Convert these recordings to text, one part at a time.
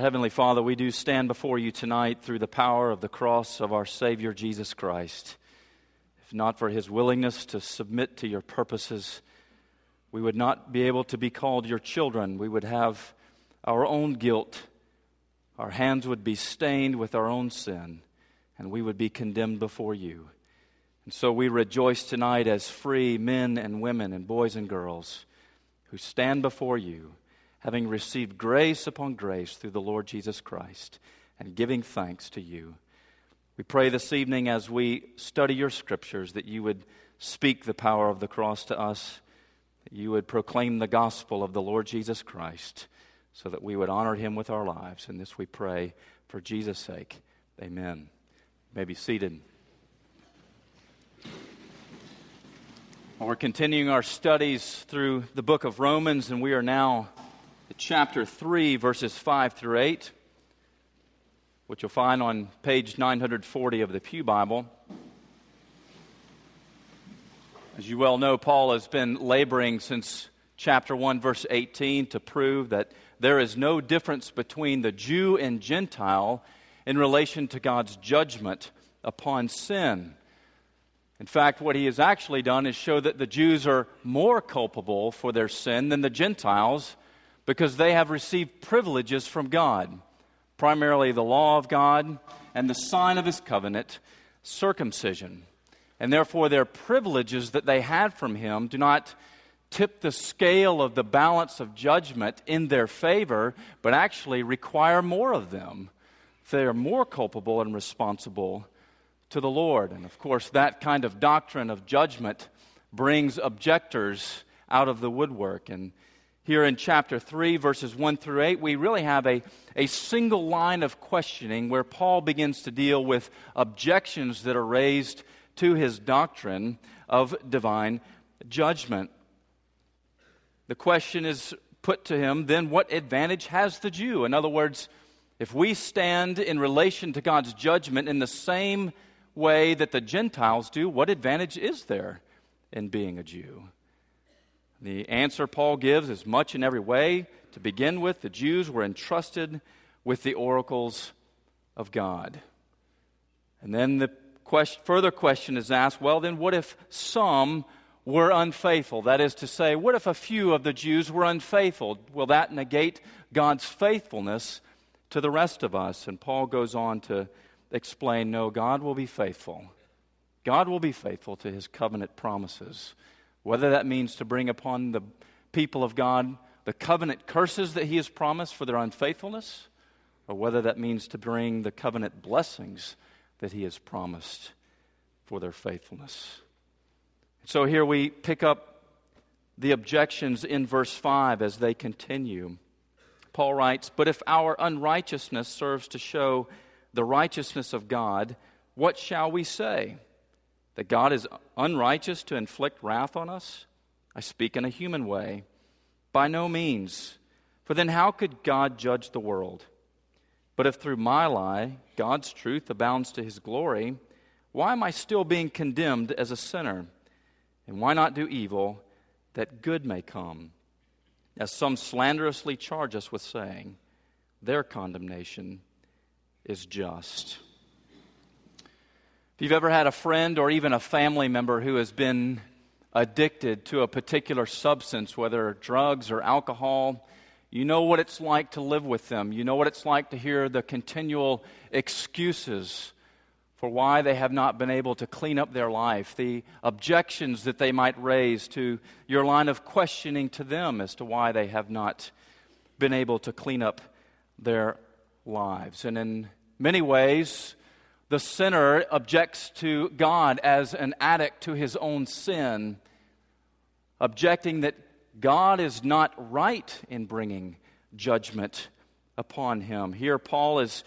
Heavenly Father, we do stand before you tonight through the power of the cross of our Savior Jesus Christ. If not for his willingness to submit to your purposes, we would not be able to be called your children. We would have our own guilt. Our hands would be stained with our own sin, and we would be condemned before you. And so we rejoice tonight as free men and women and boys and girls who stand before you having received grace upon grace through the Lord Jesus Christ, and giving thanks to you. We pray this evening as we study your scriptures that you would speak the power of the cross to us, that you would proclaim the gospel of the Lord Jesus Christ, so that we would honor him with our lives. And this we pray for Jesus' sake. Amen. You may be seated. We're continuing our studies through the book of Romans, and we are now chapter 3, verses 5 through 8, which you'll find on page 940 of the Pew Bible. As you well know, Paul has been laboring since chapter 1, verse 18, to prove that there is no difference between the Jew and Gentile in relation to God's judgment upon sin. In fact, what he has actually done is show that the Jews are more culpable for their sin than the Gentiles because they have received privileges from God, primarily the law of God and the sign of his covenant, circumcision. And therefore, their privileges that they had from him do not tip the scale of the balance of judgment in their favor, but actually require more of them. They are more culpable and responsible to the Lord. And of course, that kind of doctrine of judgment brings objectors out of the woodwork. And here in chapter 3, verses 1 through 8, we really have a, a single line of questioning where Paul begins to deal with objections that are raised to his doctrine of divine judgment. The question is put to him then, what advantage has the Jew? In other words, if we stand in relation to God's judgment in the same way that the Gentiles do, what advantage is there in being a Jew? The answer Paul gives is much in every way. To begin with, the Jews were entrusted with the oracles of God. And then the question, further question is asked well, then, what if some were unfaithful? That is to say, what if a few of the Jews were unfaithful? Will that negate God's faithfulness to the rest of us? And Paul goes on to explain no, God will be faithful. God will be faithful to his covenant promises whether that means to bring upon the people of God the covenant curses that He has promised for their unfaithfulness, or whether that means to bring the covenant blessings that He has promised for their faithfulness. So here we pick up the objections in verse 5 as they continue. Paul writes, But if our unrighteousness serves to show the righteousness of God, what shall we say? That God is unrighteous to inflict wrath on us? I speak in a human way. By no means. For then how could God judge the world? But if through my lie God's truth abounds to his glory, why am I still being condemned as a sinner? And why not do evil that good may come? As some slanderously charge us with saying, their condemnation is just. If you've ever had a friend or even a family member who has been addicted to a particular substance, whether drugs or alcohol, you know what it's like to live with them. You know what it's like to hear the continual excuses for why they have not been able to clean up their life, the objections that they might raise to your line of questioning to them as to why they have not been able to clean up their lives. And in many ways, the sinner objects to God as an addict to his own sin, objecting that God is not right in bringing judgment upon him. Here, Paul is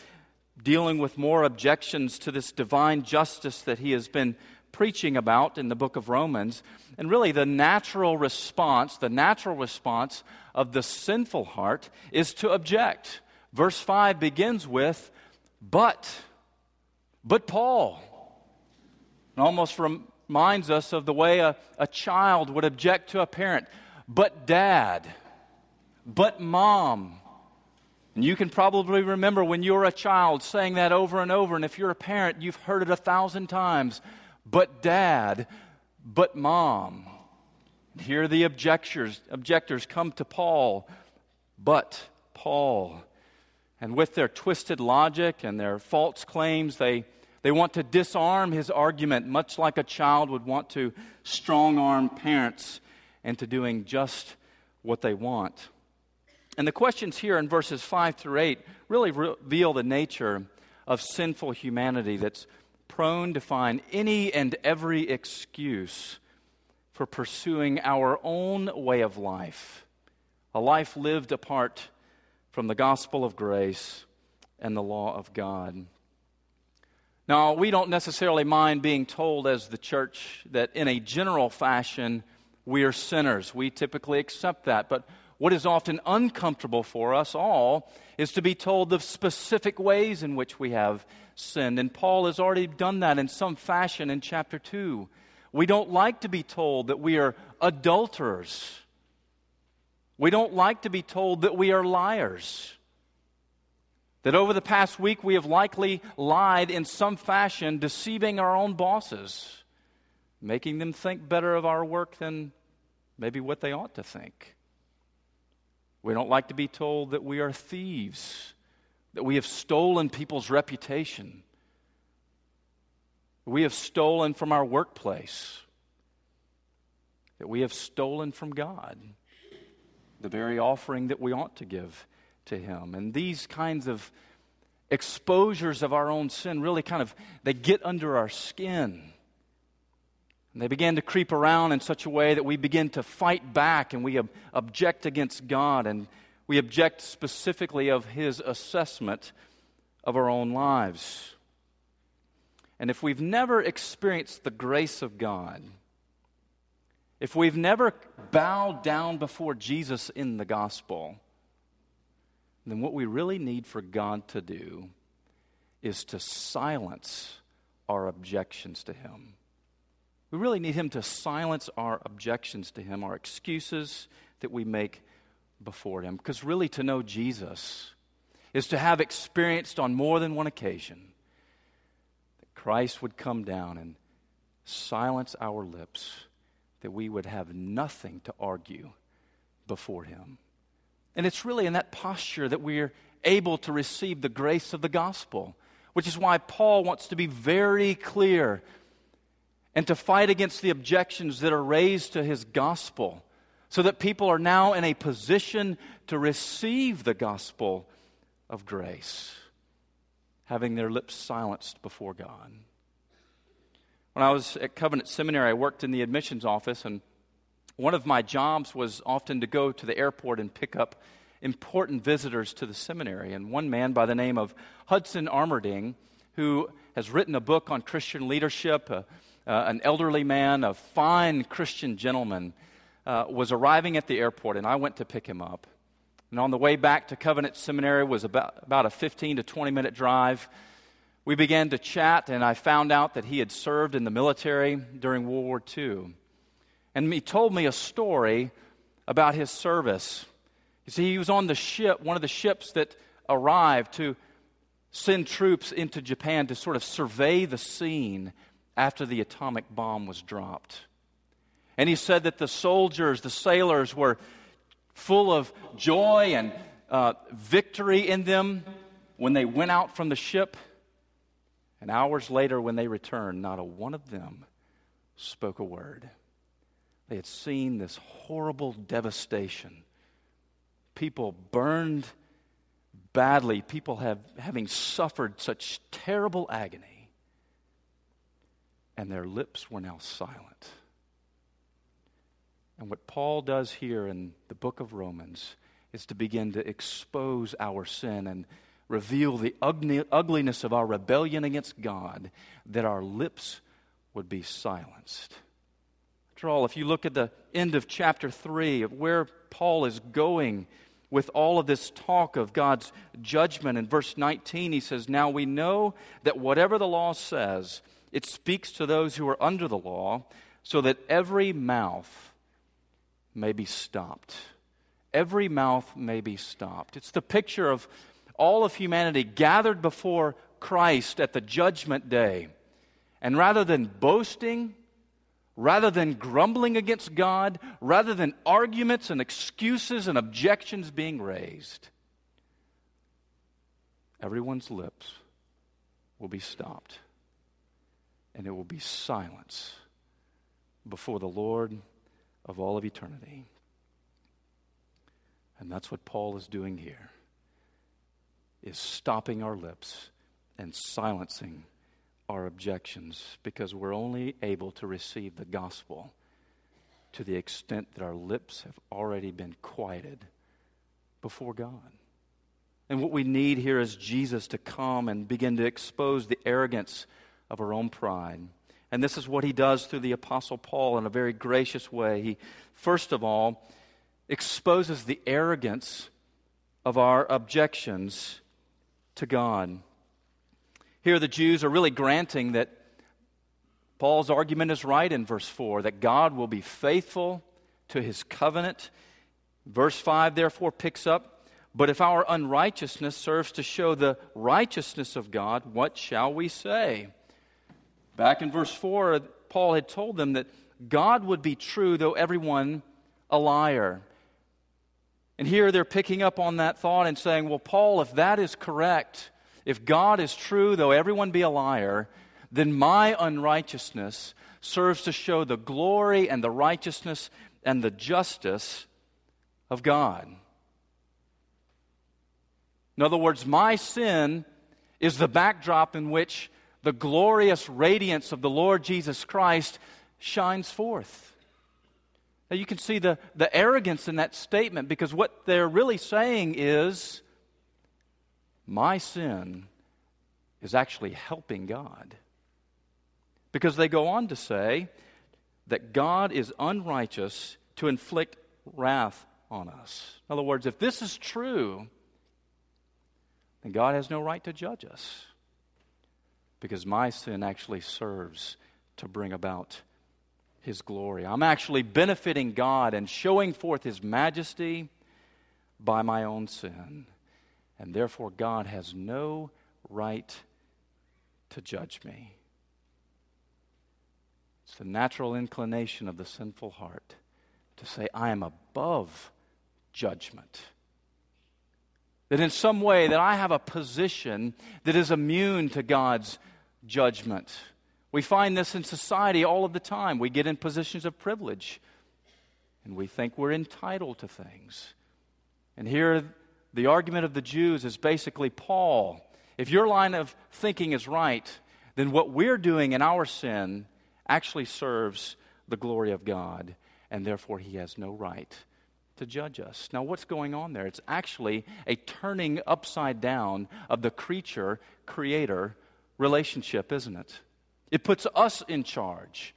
dealing with more objections to this divine justice that he has been preaching about in the book of Romans. And really, the natural response, the natural response of the sinful heart is to object. Verse 5 begins with, but. But Paul. It almost reminds us of the way a, a child would object to a parent. But dad. But mom. And you can probably remember when you were a child saying that over and over. And if you're a parent, you've heard it a thousand times. But dad, but mom. Here the objectors, objectors come to Paul, but Paul. And with their twisted logic and their false claims, they, they want to disarm his argument, much like a child would want to strong arm parents into doing just what they want. And the questions here in verses 5 through 8 really reveal the nature of sinful humanity that's prone to find any and every excuse for pursuing our own way of life, a life lived apart from the gospel of grace and the law of God. Now, we don't necessarily mind being told as the church that in a general fashion we are sinners. We typically accept that. But what is often uncomfortable for us all is to be told the specific ways in which we have sinned. And Paul has already done that in some fashion in chapter 2. We don't like to be told that we are adulterers. We don't like to be told that we are liars. That over the past week we have likely lied in some fashion, deceiving our own bosses, making them think better of our work than maybe what they ought to think. We don't like to be told that we are thieves, that we have stolen people's reputation, we have stolen from our workplace, that we have stolen from God the very offering that we ought to give to Him. And these kinds of exposures of our own sin really kind of they get under our skin. And they begin to creep around in such a way that we begin to fight back and we ob- object against God and we object specifically of His assessment of our own lives. And if we've never experienced the grace of God, if we've never bowed down before Jesus in the gospel, then what we really need for God to do is to silence our objections to Him. We really need Him to silence our objections to Him, our excuses that we make before Him. Because really, to know Jesus is to have experienced on more than one occasion that Christ would come down and silence our lips, that we would have nothing to argue before Him. And it's really in that posture that we're able to receive the grace of the gospel, which is why Paul wants to be very clear and to fight against the objections that are raised to his gospel so that people are now in a position to receive the gospel of grace having their lips silenced before God. When I was at Covenant Seminary, I worked in the admissions office, and one of my jobs was often to go to the airport and pick up important visitors to the seminary. And one man by the name of Hudson Armerding, who has written a book on Christian leadership, uh, uh, an elderly man, a fine Christian gentleman, uh, was arriving at the airport, and I went to pick him up. And on the way back to Covenant Seminary was about, about a 15 to 20 minute drive. We began to chat, and I found out that he had served in the military during World War II. And he told me a story about his service. You see, he was on the ship, one of the ships that arrived to send troops into Japan to sort of survey the scene after the atomic bomb was dropped. And he said that the soldiers, the sailors, were full of joy and uh, victory in them when they went out from the ship. And hours later, when they returned, not a one of them spoke a word. They had seen this horrible devastation. People burned badly, people have, having suffered such terrible agony, and their lips were now silent. And what Paul does here in the book of Romans is to begin to expose our sin and reveal the ugliness of our rebellion against God, that our lips would be silenced. After all, if you look at the end of chapter 3 of where Paul is going with all of this talk of God's judgment, in verse 19, he says, Now we know that whatever the law says, it speaks to those who are under the law, so that every mouth may be stopped. every mouth may be stopped. It's the picture of all of humanity gathered before Christ at the judgment day. And rather than boasting, rather than grumbling against God, rather than arguments and excuses and objections being raised, everyone's lips will be stopped and it will be silence before the Lord of all of eternity. And that's what Paul is doing here is stopping our lips and silencing our objections because we're only able to receive the gospel to the extent that our lips have already been quieted before God. And what we need here is Jesus to come and begin to expose the arrogance of our own pride. And this is what he does through the Apostle Paul in a very gracious way. He, first of all, exposes the arrogance of our objections to God. Here, the Jews are really granting that Paul's argument is right in verse 4 that God will be faithful to his covenant. Verse 5, therefore, picks up But if our unrighteousness serves to show the righteousness of God, what shall we say? Back in verse 4, Paul had told them that God would be true, though everyone a liar. And here they're picking up on that thought and saying, well, Paul, if that is correct, if God is true, though everyone be a liar, then my unrighteousness serves to show the glory and the righteousness and the justice of God. In other words, my sin is the backdrop in which the glorious radiance of the Lord Jesus Christ shines forth. Now you can see the, the arrogance in that statement because what they're really saying is, my sin is actually helping God. Because they go on to say that God is unrighteous to inflict wrath on us. In other words, if this is true, then God has no right to judge us because my sin actually serves to bring about His glory. I'm actually benefiting God and showing forth His majesty by my own sin. And therefore, God has no right to judge me. It's the natural inclination of the sinful heart to say, I am above judgment. That in some way that I have a position that is immune to God's judgment. We find this in society all of the time. We get in positions of privilege and we think we're entitled to things. And here, the argument of the Jews is basically Paul, if your line of thinking is right, then what we're doing in our sin actually serves the glory of God, and therefore he has no right to judge us. Now, what's going on there? It's actually a turning upside down of the creature creator relationship, isn't it? It puts us in charge.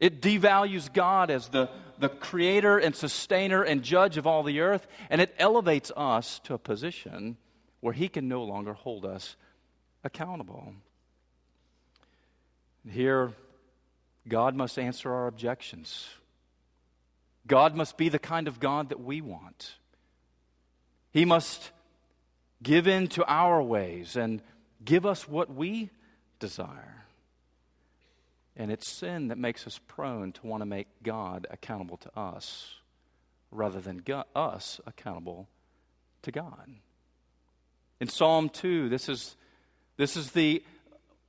It devalues God as the, the creator and sustainer and judge of all the earth, and it elevates us to a position where He can no longer hold us accountable. Here, God must answer our objections. God must be the kind of God that we want. He must give in to our ways and give us what we desire. And it's sin that makes us prone to want to make God accountable to us rather than us accountable to God. In Psalm 2, this is, this is the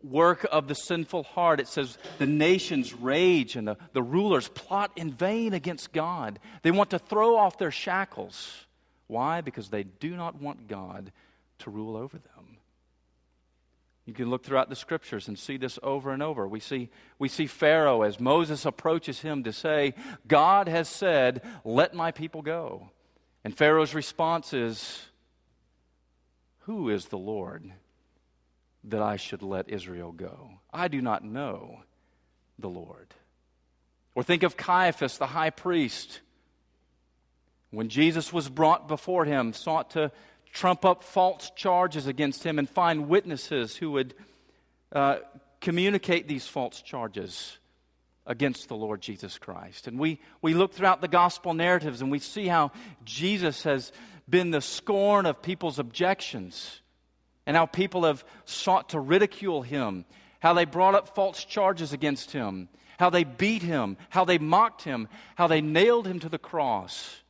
work of the sinful heart. It says, The nations rage and the, the rulers plot in vain against God. They want to throw off their shackles. Why? Because they do not want God to rule over them. You can look throughout the scriptures and see this over and over. We see, we see Pharaoh as Moses approaches him to say, God has said, Let my people go. And Pharaoh's response is, Who is the Lord that I should let Israel go? I do not know the Lord. Or think of Caiaphas, the high priest. When Jesus was brought before him, sought to trump up false charges against him and find witnesses who would uh, communicate these false charges against the Lord Jesus Christ. And we, we look throughout the gospel narratives and we see how Jesus has been the scorn of people's objections and how people have sought to ridicule him, how they brought up false charges against him, how they beat him, how they mocked him, how they nailed him to the cross.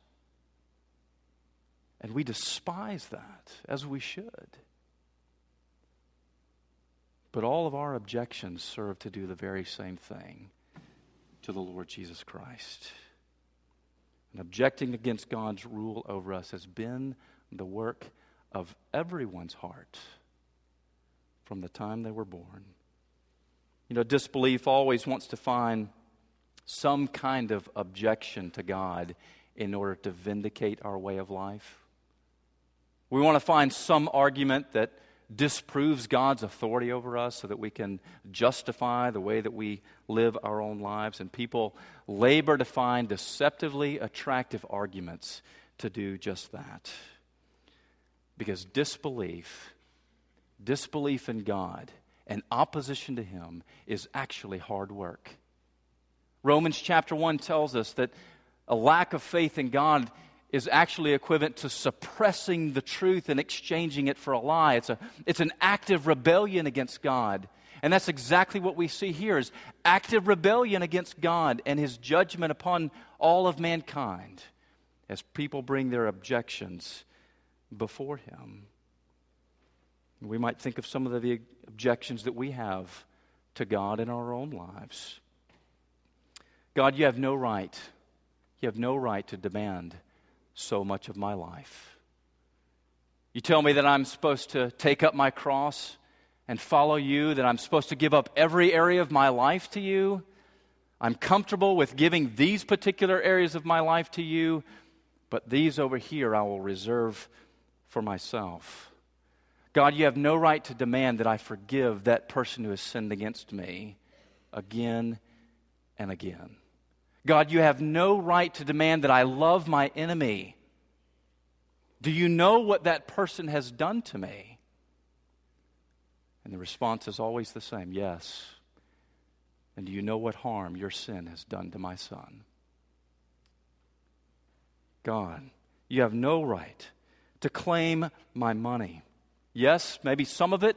And we despise that, as we should. But all of our objections serve to do the very same thing to the Lord Jesus Christ. And objecting against God's rule over us has been the work of everyone's heart from the time they were born. You know, disbelief always wants to find some kind of objection to God in order to vindicate our way of life. We want to find some argument that disproves God's authority over us so that we can justify the way that we live our own lives. And people labor to find deceptively attractive arguments to do just that. Because disbelief, disbelief in God, and opposition to Him is actually hard work. Romans chapter 1 tells us that a lack of faith in God is actually equivalent to suppressing the truth and exchanging it for a lie. It's, a, it's an active rebellion against God. And that's exactly what we see here is active rebellion against God and his judgment upon all of mankind as people bring their objections before him. We might think of some of the objections that we have to God in our own lives. God, you have no right. You have no right to demand so much of my life. You tell me that I'm supposed to take up my cross and follow you, that I'm supposed to give up every area of my life to you. I'm comfortable with giving these particular areas of my life to you, but these over here I will reserve for myself. God, you have no right to demand that I forgive that person who has sinned against me again and again. God, you have no right to demand that I love my enemy. Do you know what that person has done to me? And the response is always the same yes. And do you know what harm your sin has done to my son? God, you have no right to claim my money. Yes, maybe some of it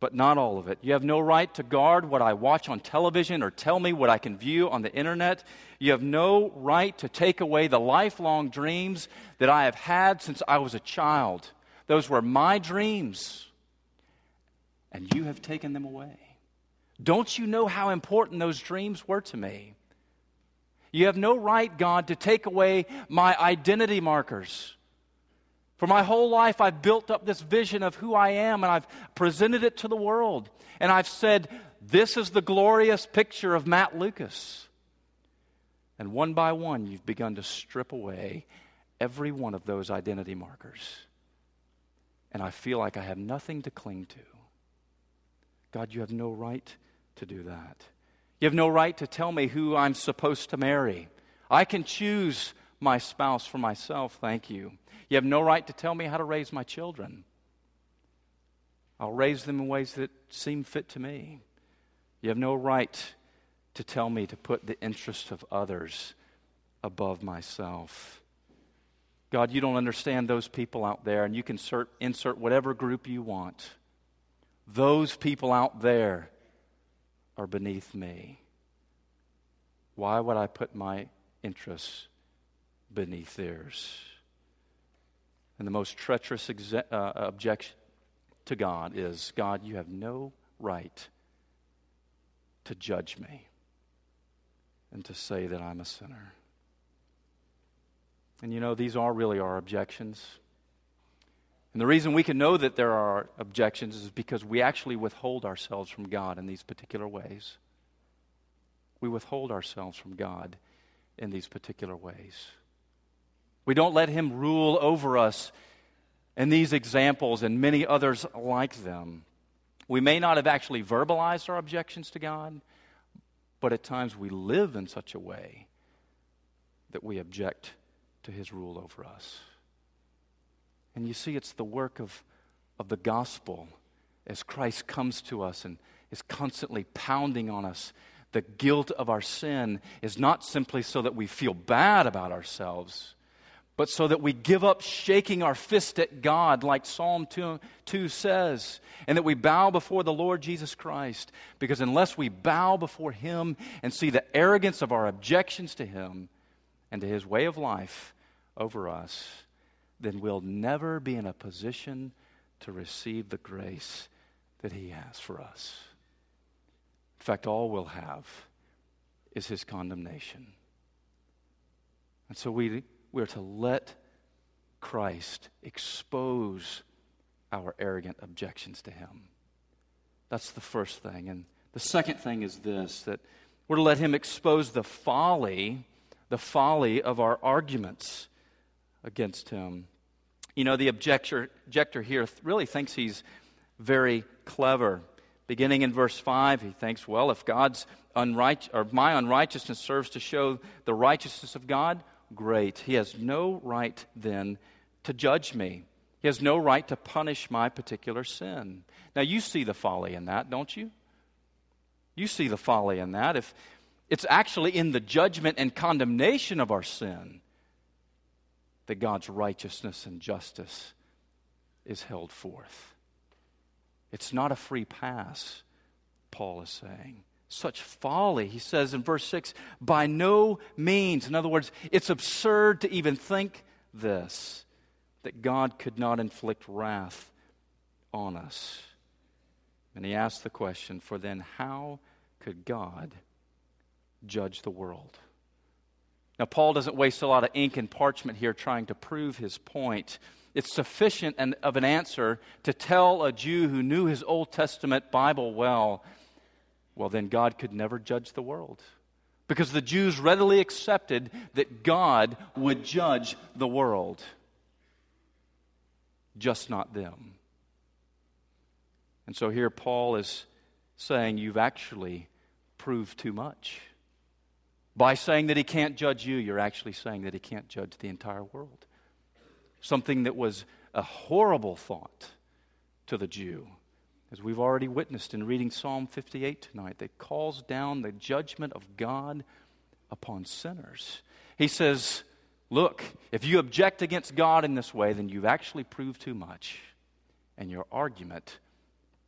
but not all of it. You have no right to guard what I watch on television or tell me what I can view on the internet. You have no right to take away the lifelong dreams that I have had since I was a child. Those were my dreams, and you have taken them away. Don't you know how important those dreams were to me? You have no right, God, to take away my identity markers. For my whole life, I've built up this vision of who I am and I've presented it to the world. And I've said, This is the glorious picture of Matt Lucas. And one by one, you've begun to strip away every one of those identity markers. And I feel like I have nothing to cling to. God, you have no right to do that. You have no right to tell me who I'm supposed to marry. I can choose my spouse for myself, thank you. You have no right to tell me how to raise my children. I'll raise them in ways that seem fit to me. You have no right to tell me to put the interests of others above myself. God, you don't understand those people out there, and you can insert, insert whatever group you want. Those people out there are beneath me. Why would I put my interests beneath theirs? And the most treacherous exe- uh, objection to God is God, you have no right to judge me and to say that I'm a sinner. And you know, these are really our objections. And the reason we can know that there are objections is because we actually withhold ourselves from God in these particular ways. We withhold ourselves from God in these particular ways. We don't let Him rule over us in these examples and many others like them. We may not have actually verbalized our objections to God, but at times we live in such a way that we object to His rule over us. And you see, it's the work of, of the gospel as Christ comes to us and is constantly pounding on us The guilt of our sin is not simply so that we feel bad about ourselves, but so that we give up shaking our fist at God, like Psalm 2, 2, says, and that we bow before the Lord Jesus Christ. Because unless we bow before Him and see the arrogance of our objections to Him and to His way of life over us, then we'll never be in a position to receive the grace that He has for us. In fact, all we'll have is His condemnation. And so we, we're to let Christ expose our arrogant objections to Him. That's the first thing. And the second thing is this that we're to let Him expose the folly, the folly of our arguments against Him. You know, the objector, objector here really thinks he's very clever. Beginning in verse 5, he thinks, well, if God's unright- or my unrighteousness serves to show the righteousness of God, great. He has no right then to judge me. He has no right to punish my particular sin. Now, you see the folly in that, don't you? You see the folly in that. If it's actually in the judgment and condemnation of our sin that God's righteousness and justice is held forth. It's not a free pass, Paul is saying. Such folly, he says in verse 6, by no means. In other words, it's absurd to even think this, that God could not inflict wrath on us. And he asks the question for then, how could God judge the world? Now, Paul doesn't waste a lot of ink and parchment here trying to prove his point. It's sufficient of an answer to tell a Jew who knew his Old Testament Bible well, well, then God could never judge the world. Because the Jews readily accepted that God would judge the world, just not them. And so here Paul is saying, You've actually proved too much. By saying that he can't judge you, you're actually saying that he can't judge the entire world. Something that was a horrible thought to the Jew, as we've already witnessed in reading Psalm 58 tonight, that calls down the judgment of God upon sinners. He says, Look, if you object against God in this way, then you've actually proved too much, and your argument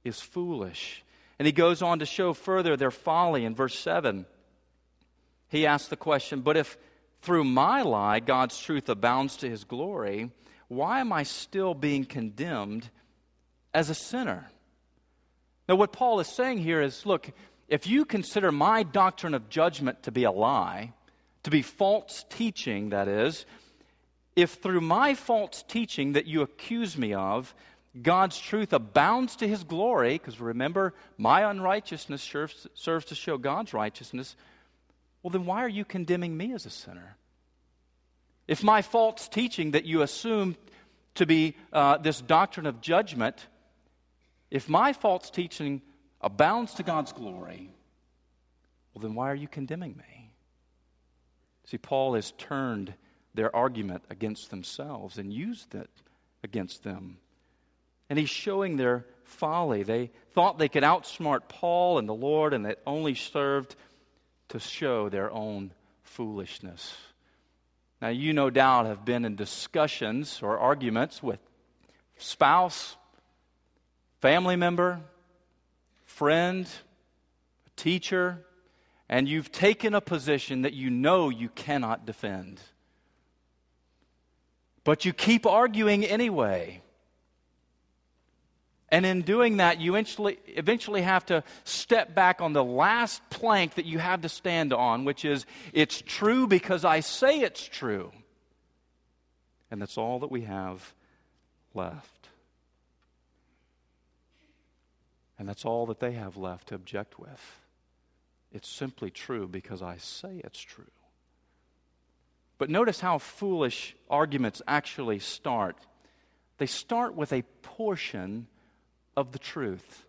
is foolish. And he goes on to show further their folly in verse 7 he asks the question, But if through my lie God's truth abounds to his glory, why am I still being condemned as a sinner? Now, what Paul is saying here is look, if you consider my doctrine of judgment to be a lie, to be false teaching, that is, if through my false teaching that you accuse me of, God's truth abounds to his glory, because remember, my unrighteousness serves, to show God's righteousness, well, then why are you condemning me as a sinner? If my false teaching that you assume to be uh, this doctrine of judgment, if my false teaching abounds to God's glory, well, then why are you condemning me? See, Paul has turned their argument against themselves and used it against them. And he's showing their folly. They thought they could outsmart Paul and the Lord, and it only served to show their own foolishness. Now, you no doubt have been in discussions or arguments with spouse, family member, friend, teacher, and you've taken a position that you know you cannot defend. But you keep arguing anyway. And in doing that, you eventually, eventually have to step back on the last plank that you have to stand on, which is it's true because I say it's true. And that's all that we have left. And that's all that they have left to object with. It's simply true because I say it's true. But notice how foolish arguments actually start. They start with a portion of the truth.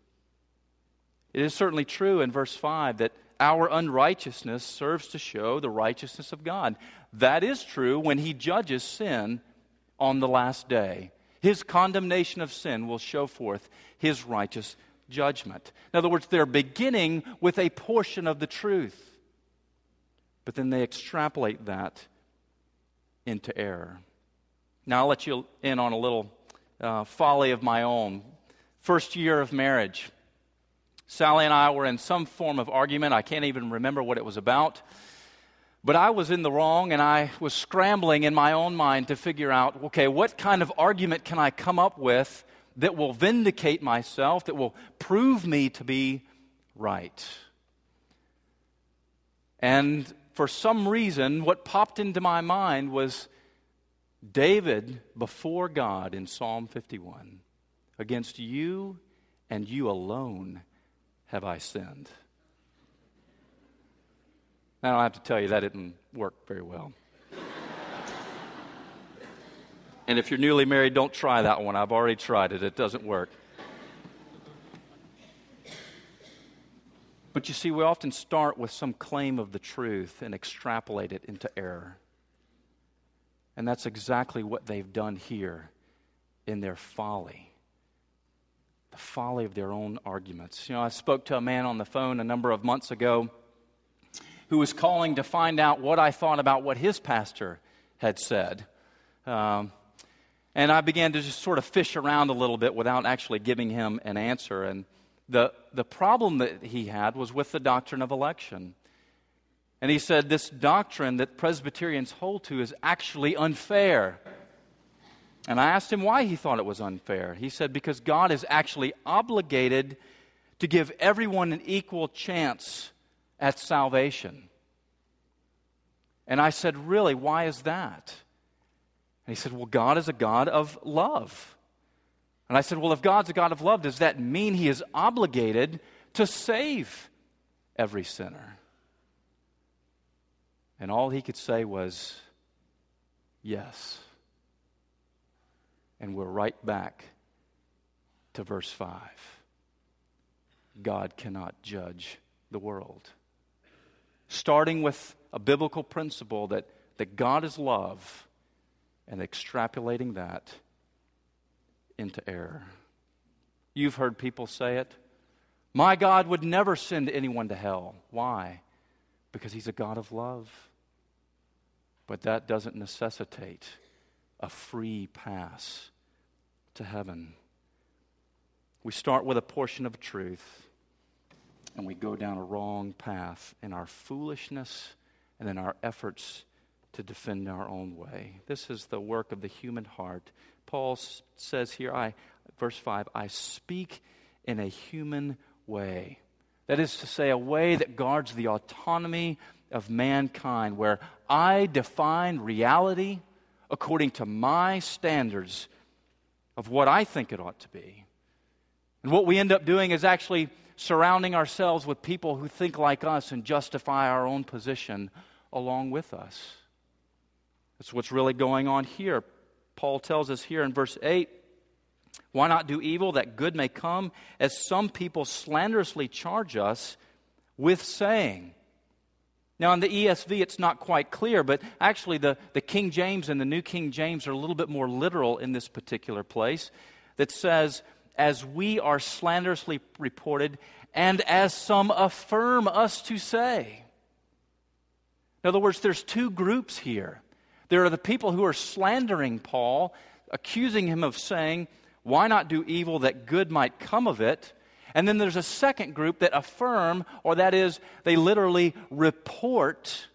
It is certainly true in verse 5 that our unrighteousness serves to show the righteousness of God. That is true when He judges sin on the last day. His condemnation of sin will show forth His righteous judgment. In other words, they're beginning with a portion of the truth, but then they extrapolate that into error. Now, I'll let you in on a little uh, folly of my own. First year of marriage. Sally and I were in some form of argument. I can't even remember what it was about. But I was in the wrong, and I was scrambling in my own mind to figure out okay, what kind of argument can I come up with that will vindicate myself, that will prove me to be right? And for some reason, what popped into my mind was David before God in Psalm 51 Against you and you alone have I sinned. I don't have to tell you that didn't work very well. And if you're newly married, don't try that one. I've already tried it, it doesn't work. But you see, we often start with some claim of the truth and extrapolate it into error. And that's exactly what they've done here in their folly. The folly of their own arguments. You know, I spoke to a man on the phone a number of months ago who was calling to find out what I thought about what his pastor had said. Um, and I began to just sort of fish around a little bit without actually giving him an answer. And the, the problem that he had was with the doctrine of election. And he said, This doctrine that Presbyterians hold to is actually unfair. And I asked him why he thought it was unfair. He said, Because God is actually obligated to give everyone an equal chance at salvation. And I said, Really, why is that? And he said, Well, God is a God of love. And I said, Well, if God's a God of love, does that mean he is obligated to save every sinner? And all he could say was, Yes. And we're right back to verse 5. God cannot judge the world. Starting with a biblical principle that, that God is love and extrapolating that into error. You've heard people say it. My God would never send anyone to hell. Why? Because He's a God of love. But that doesn't necessitate a free pass to heaven. We start with a portion of truth and we go down a wrong path in our foolishness and in our efforts to defend our own way. This is the work of the human heart. Paul says here, I, verse 5, I speak in a human way. That is to say, a way that guards the autonomy of mankind, where I define reality according to my standards of what I think it ought to be. And what we end up doing is actually surrounding ourselves with people who think like us and justify our own position along with us. That's what's really going on here. Paul tells us here in verse 8 why not do evil that good may come, as some people slanderously charge us with saying? Now, in the ESV, it's not quite clear, but actually, the, the King James and the New King James are a little bit more literal in this particular place that says, as we are slanderously reported, and as some affirm us to say. In other words, there's two groups here. There are the people who are slandering Paul, accusing him of saying, Why not do evil that good might come of it? And then there's a second group that affirm, or that is, they literally report,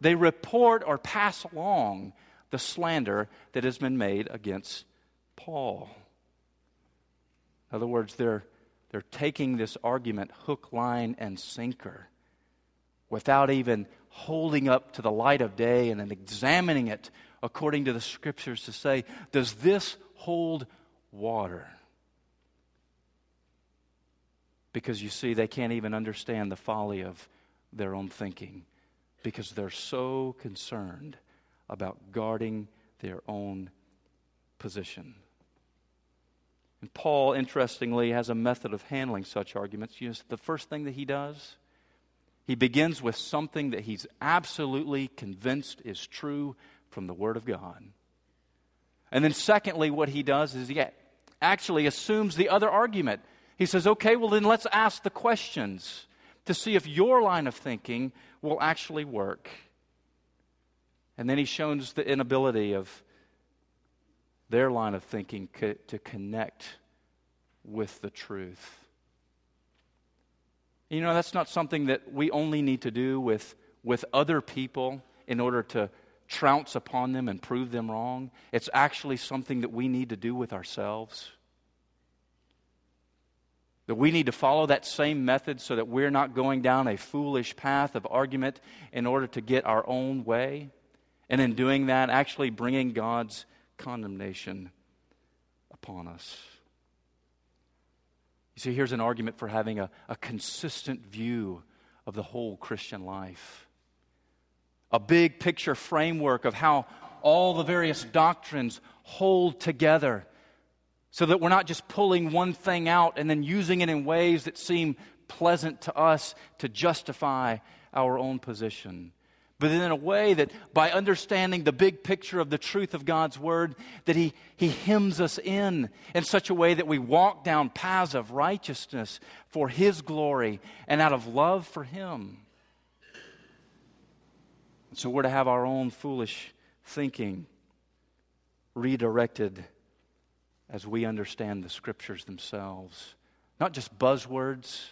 they report or pass along the slander that has been made against Paul. In other words, they're, they're taking this argument hook, line, and sinker without even holding up to the light of day and then examining it according to the scriptures to say, does this hold water? Because you see, they can't even understand the folly of their own thinking because they're so concerned about guarding their own position. And Paul, interestingly, has a method of handling such arguments. You know, the first thing that he does, he begins with something that he's absolutely convinced is true from the Word of God. And then, secondly, what he does is he actually assumes the other argument. He says, okay, well, then let's ask the questions to see if your line of thinking will actually work. And then he shows the inability of their line of thinking to connect with the truth. You know, that's not something that we only need to do with, with other people in order to trounce upon them and prove them wrong. It's actually something that we need to do with ourselves. That we need to follow that same method so that we're not going down a foolish path of argument in order to get our own way. And in doing that, actually bringing God's condemnation upon us. You see, here's an argument for having a, a consistent view of the whole Christian life, a big picture framework of how all the various doctrines hold together so that we're not just pulling one thing out and then using it in ways that seem pleasant to us to justify our own position but in a way that by understanding the big picture of the truth of God's Word, that He, he hems us in in such a way that we walk down paths of righteousness for His glory and out of love for Him. So we're to have our own foolish thinking redirected as we understand the Scriptures themselves. Not just buzzwords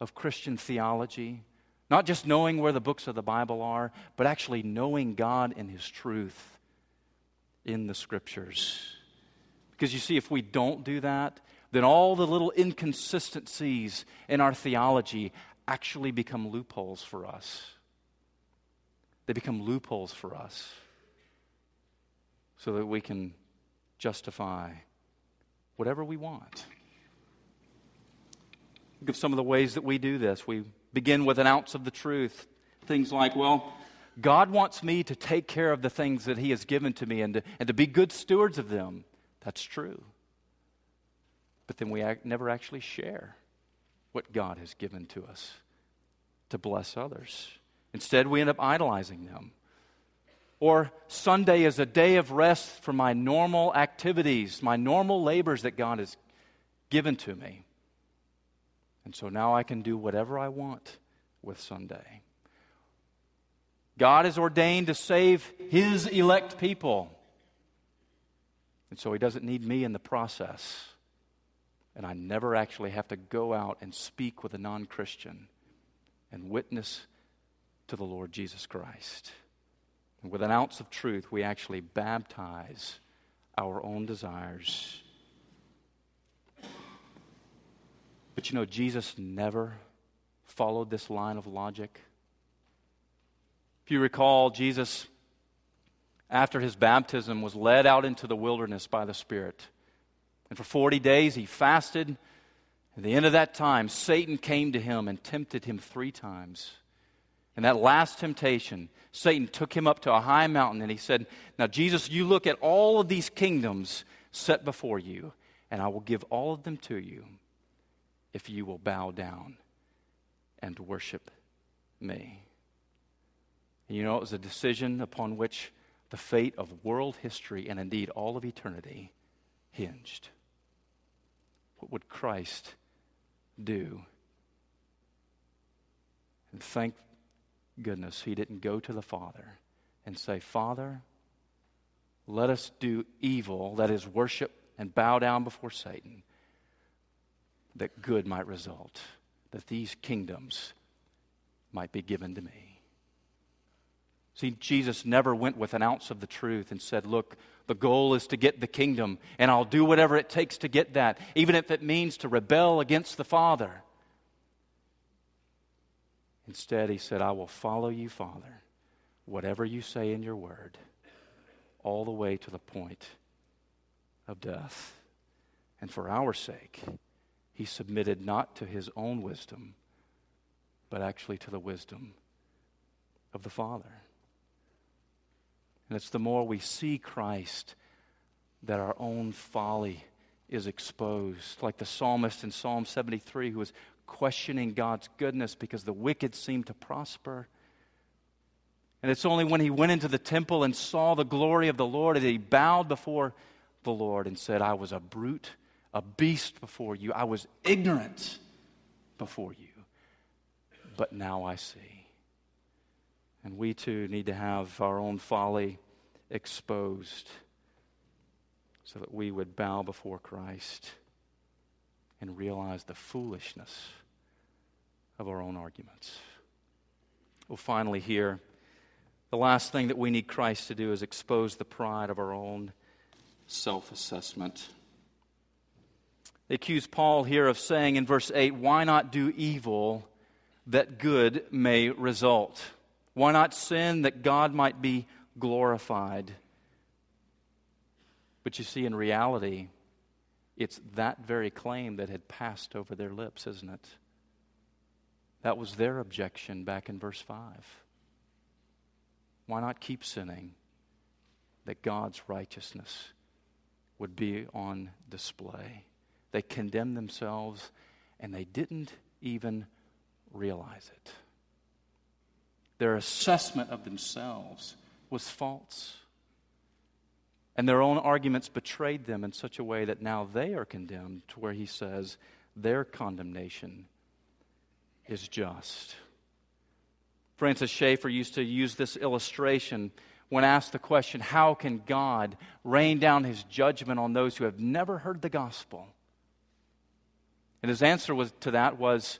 of Christian theology not just knowing where the books of the Bible are, but actually knowing God and His truth in the Scriptures. Because you see, if we don't do that, then all the little inconsistencies in our theology actually become loopholes for us. They become loopholes for us so that we can justify whatever we want. Of some of the ways that we do this. We begin with an ounce of the truth. Things like, well, God wants me to take care of the things that He has given to me and to, and to be good stewards of them. That's true. But then we act, never actually share what God has given to us to bless others. Instead, we end up idolizing them. Or Sunday is a day of rest from my normal activities, my normal labors that God has given to me. And so now I can do whatever I want with Sunday. God is ordained to save his elect people. And so he doesn't need me in the process. And I never actually have to go out and speak with a non Christian and witness to the Lord Jesus Christ. And with an ounce of truth, we actually baptize our own desires But you know, Jesus never followed this line of logic. If you recall, Jesus, after his baptism, was led out into the wilderness by the Spirit. And for 40 days he fasted. At the end of that time, Satan came to him and tempted him three times. And that last temptation, Satan took him up to a high mountain and he said, Now, Jesus, you look at all of these kingdoms set before you, and I will give all of them to you if you will bow down and worship me. And you know, it was a decision upon which the fate of world history and indeed all of eternity hinged. What would Christ do? And thank goodness he didn't go to the Father and say, Father, let us do evil, that is, worship and bow down before Satan that good might result, that these kingdoms might be given to me. See, Jesus never went with an ounce of the truth and said, Look, the goal is to get the kingdom, and I'll do whatever it takes to get that, even if it means to rebel against the Father. Instead, he said, I will follow you, Father, whatever you say in your word, all the way to the point of death. And for our sake, he submitted not to his own wisdom, but actually to the wisdom of the Father. And it's the more we see Christ that our own folly is exposed. Like the psalmist in Psalm 73 who was questioning God's goodness because the wicked seem to prosper. And it's only when he went into the temple and saw the glory of the Lord that he bowed before the Lord and said, I was a brute a beast before you. I was ignorant before you, but now I see. And we too need to have our own folly exposed so that we would bow before Christ and realize the foolishness of our own arguments. Well, finally, here, the last thing that we need Christ to do is expose the pride of our own self assessment. They accuse Paul here of saying in verse 8, Why not do evil that good may result? Why not sin that God might be glorified? But you see, in reality, it's that very claim that had passed over their lips, isn't it? That was their objection back in verse 5. Why not keep sinning that God's righteousness would be on display? They condemned themselves and they didn't even realize it. Their assessment of themselves was false. And their own arguments betrayed them in such a way that now they are condemned to where he says their condemnation is just. Francis Schaeffer used to use this illustration when asked the question, How can God rain down his judgment on those who have never heard the gospel? And his answer was, to that was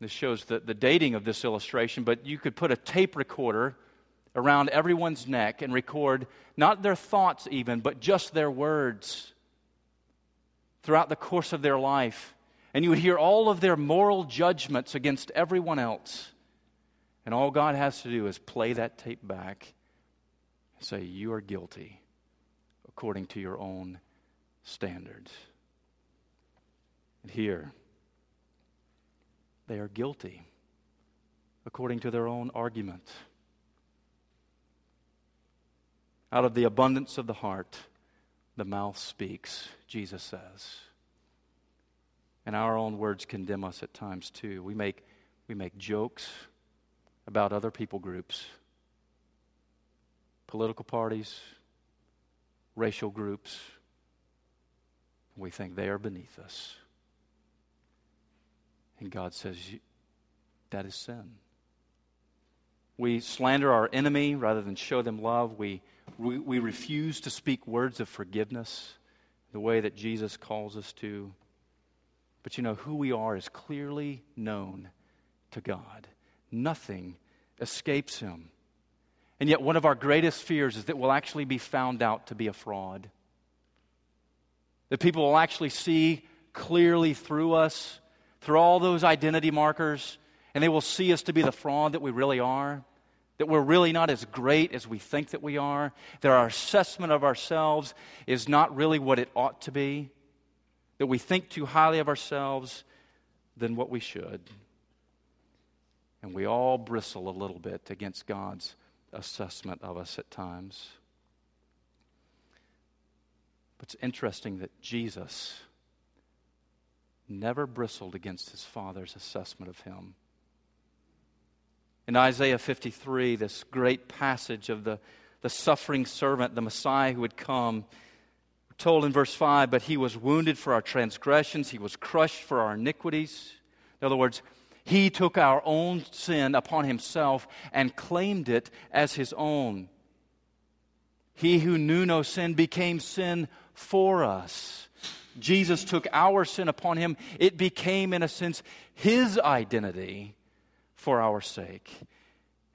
this shows the, the dating of this illustration, but you could put a tape recorder around everyone's neck and record not their thoughts, even, but just their words throughout the course of their life. And you would hear all of their moral judgments against everyone else. And all God has to do is play that tape back and say, You are guilty according to your own standards. And here, they are guilty according to their own argument. Out of the abundance of the heart, the mouth speaks, Jesus says. And our own words condemn us at times too. We make, we make jokes about other people groups, political parties, racial groups. We think they are beneath us. And God says, that is sin. We slander our enemy rather than show them love. We we, we refuse to speak words of forgiveness the way that Jesus calls us to. But you know, who we are is clearly known to God. Nothing escapes him. And yet, one of our greatest fears is that we'll actually be found out to be a fraud. That people will actually see clearly through us, through all those identity markers, and they will see us to be the fraud that we really are that we're really not as great as we think that we are, that our assessment of ourselves is not really what it ought to be, that we think too highly of ourselves than what we should. And we all bristle a little bit against God's assessment of us at times. But it's interesting that Jesus never bristled against his Father's assessment of him. In Isaiah 53, this great passage of the, the suffering servant, the Messiah who would come, we're told in verse 5 But he was wounded for our transgressions, he was crushed for our iniquities. In other words, he took our own sin upon himself and claimed it as his own. He who knew no sin became sin for us. Jesus took our sin upon him. It became, in a sense, his identity for our sake.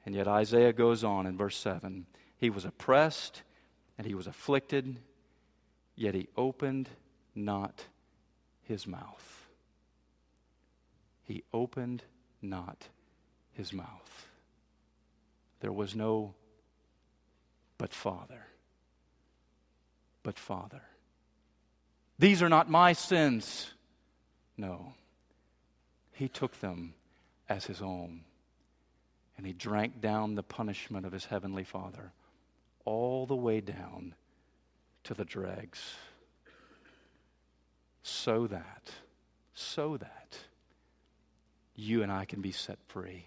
And yet Isaiah goes on in verse 7 He was oppressed and he was afflicted, yet he opened not his mouth. He opened not his mouth. There was no, but Father. But Father. These are not my sins. No. He took them as his own. And he drank down the punishment of his heavenly Father all the way down to the dregs. So that, so that you and I can be set free.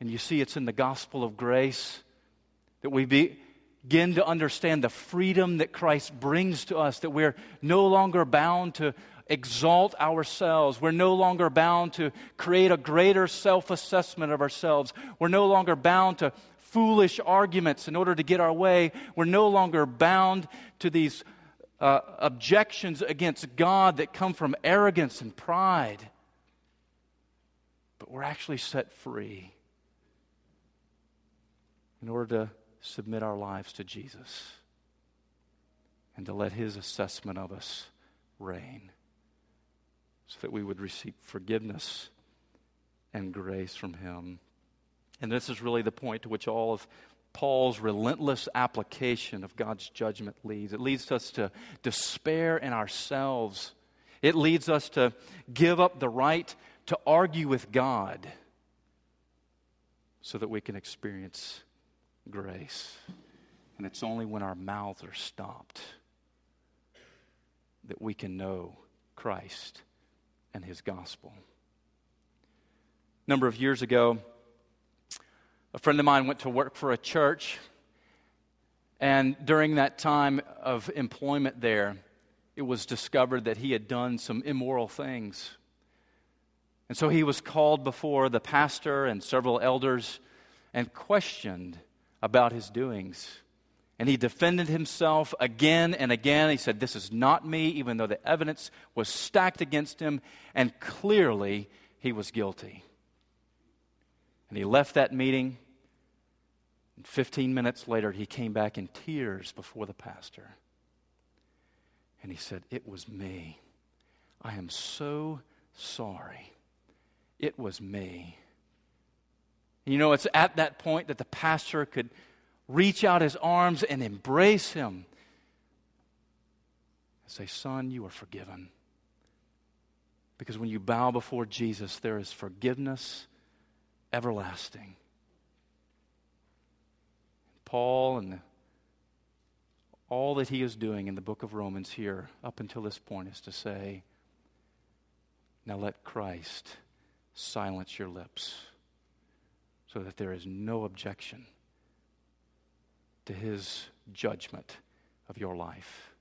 And you see, it's in the gospel of grace that we be, begin to understand the freedom that Christ brings to us, that we're no longer bound to exalt ourselves. We're no longer bound to create a greater self assessment of ourselves. We're no longer bound to foolish arguments in order to get our way. We're no longer bound to these uh, objections against God that come from arrogance and pride. But we're actually set free in order to submit our lives to Jesus and to let His assessment of us reign so that we would receive forgiveness and grace from Him. And this is really the point to which all of Paul's relentless application of God's judgment leads. It leads us to despair in ourselves. It leads us to give up the right to argue with God so that we can experience grace. And it's only when our mouths are stopped that we can know Christ and his gospel. A number of years ago, a friend of mine went to work for a church, and during that time of employment there, it was discovered that he had done some immoral things. And so he was called before the pastor and several elders and questioned about his doings. And he defended himself again and again. He said, This is not me, even though the evidence was stacked against him, and clearly he was guilty. And he left that meeting. And 15 minutes later, he came back in tears before the pastor. And he said, It was me. I am so sorry. It was me. You know, it's at that point that the pastor could reach out his arms and embrace him and say, Son, you are forgiven. Because when you bow before Jesus, there is forgiveness everlasting. Paul and all that he is doing in the book of Romans here up until this point is to say, now let Christ silence your lips so that there is no objection to his judgment of your life.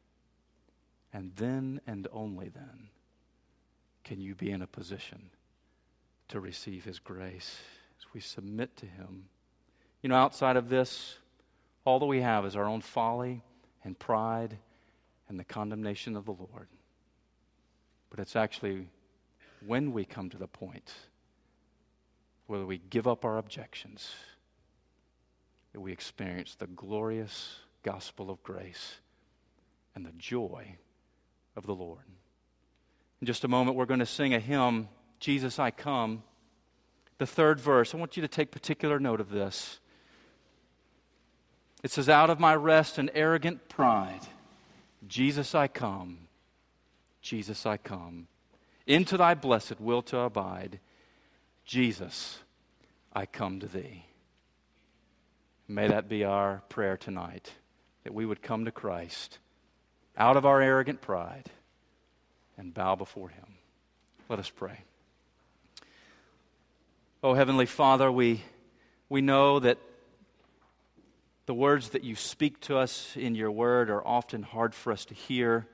And then and only then can you be in a position to receive his grace as we submit to him. You know, outside of this, all that we have is our own folly and pride and the condemnation of the Lord. But it's actually when we come to the point where we give up our objections that we experience the glorious gospel of grace and the joy of the Lord. In just a moment, we're going to sing a hymn, Jesus, I Come. The third verse, I want you to take particular note of this. It says, Out of my rest and arrogant pride, Jesus, I come. Jesus, I come. Into thy blessed will to abide. Jesus, I come to thee. May that be our prayer tonight, that we would come to Christ out of our arrogant pride and bow before him. Let us pray. Oh, Heavenly Father, we, we know that the words that you speak to us in your word are often hard for us to hear.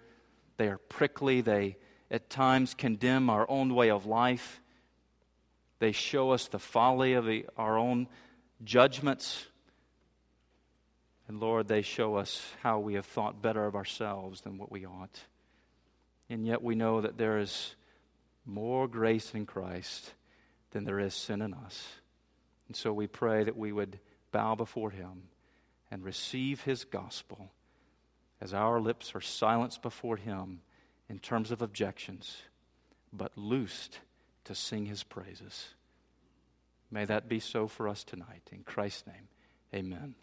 They are prickly. They at times condemn our own way of life. They show us the folly of the, our own judgments. And Lord, they show us how we have thought better of ourselves than what we ought. And yet we know that there is more grace in Christ than there is sin in us. And so we pray that we would bow before Him and receive His gospel as our lips are silenced before Him in terms of objections, but loosed to sing His praises. May that be so for us tonight. In Christ's name, amen.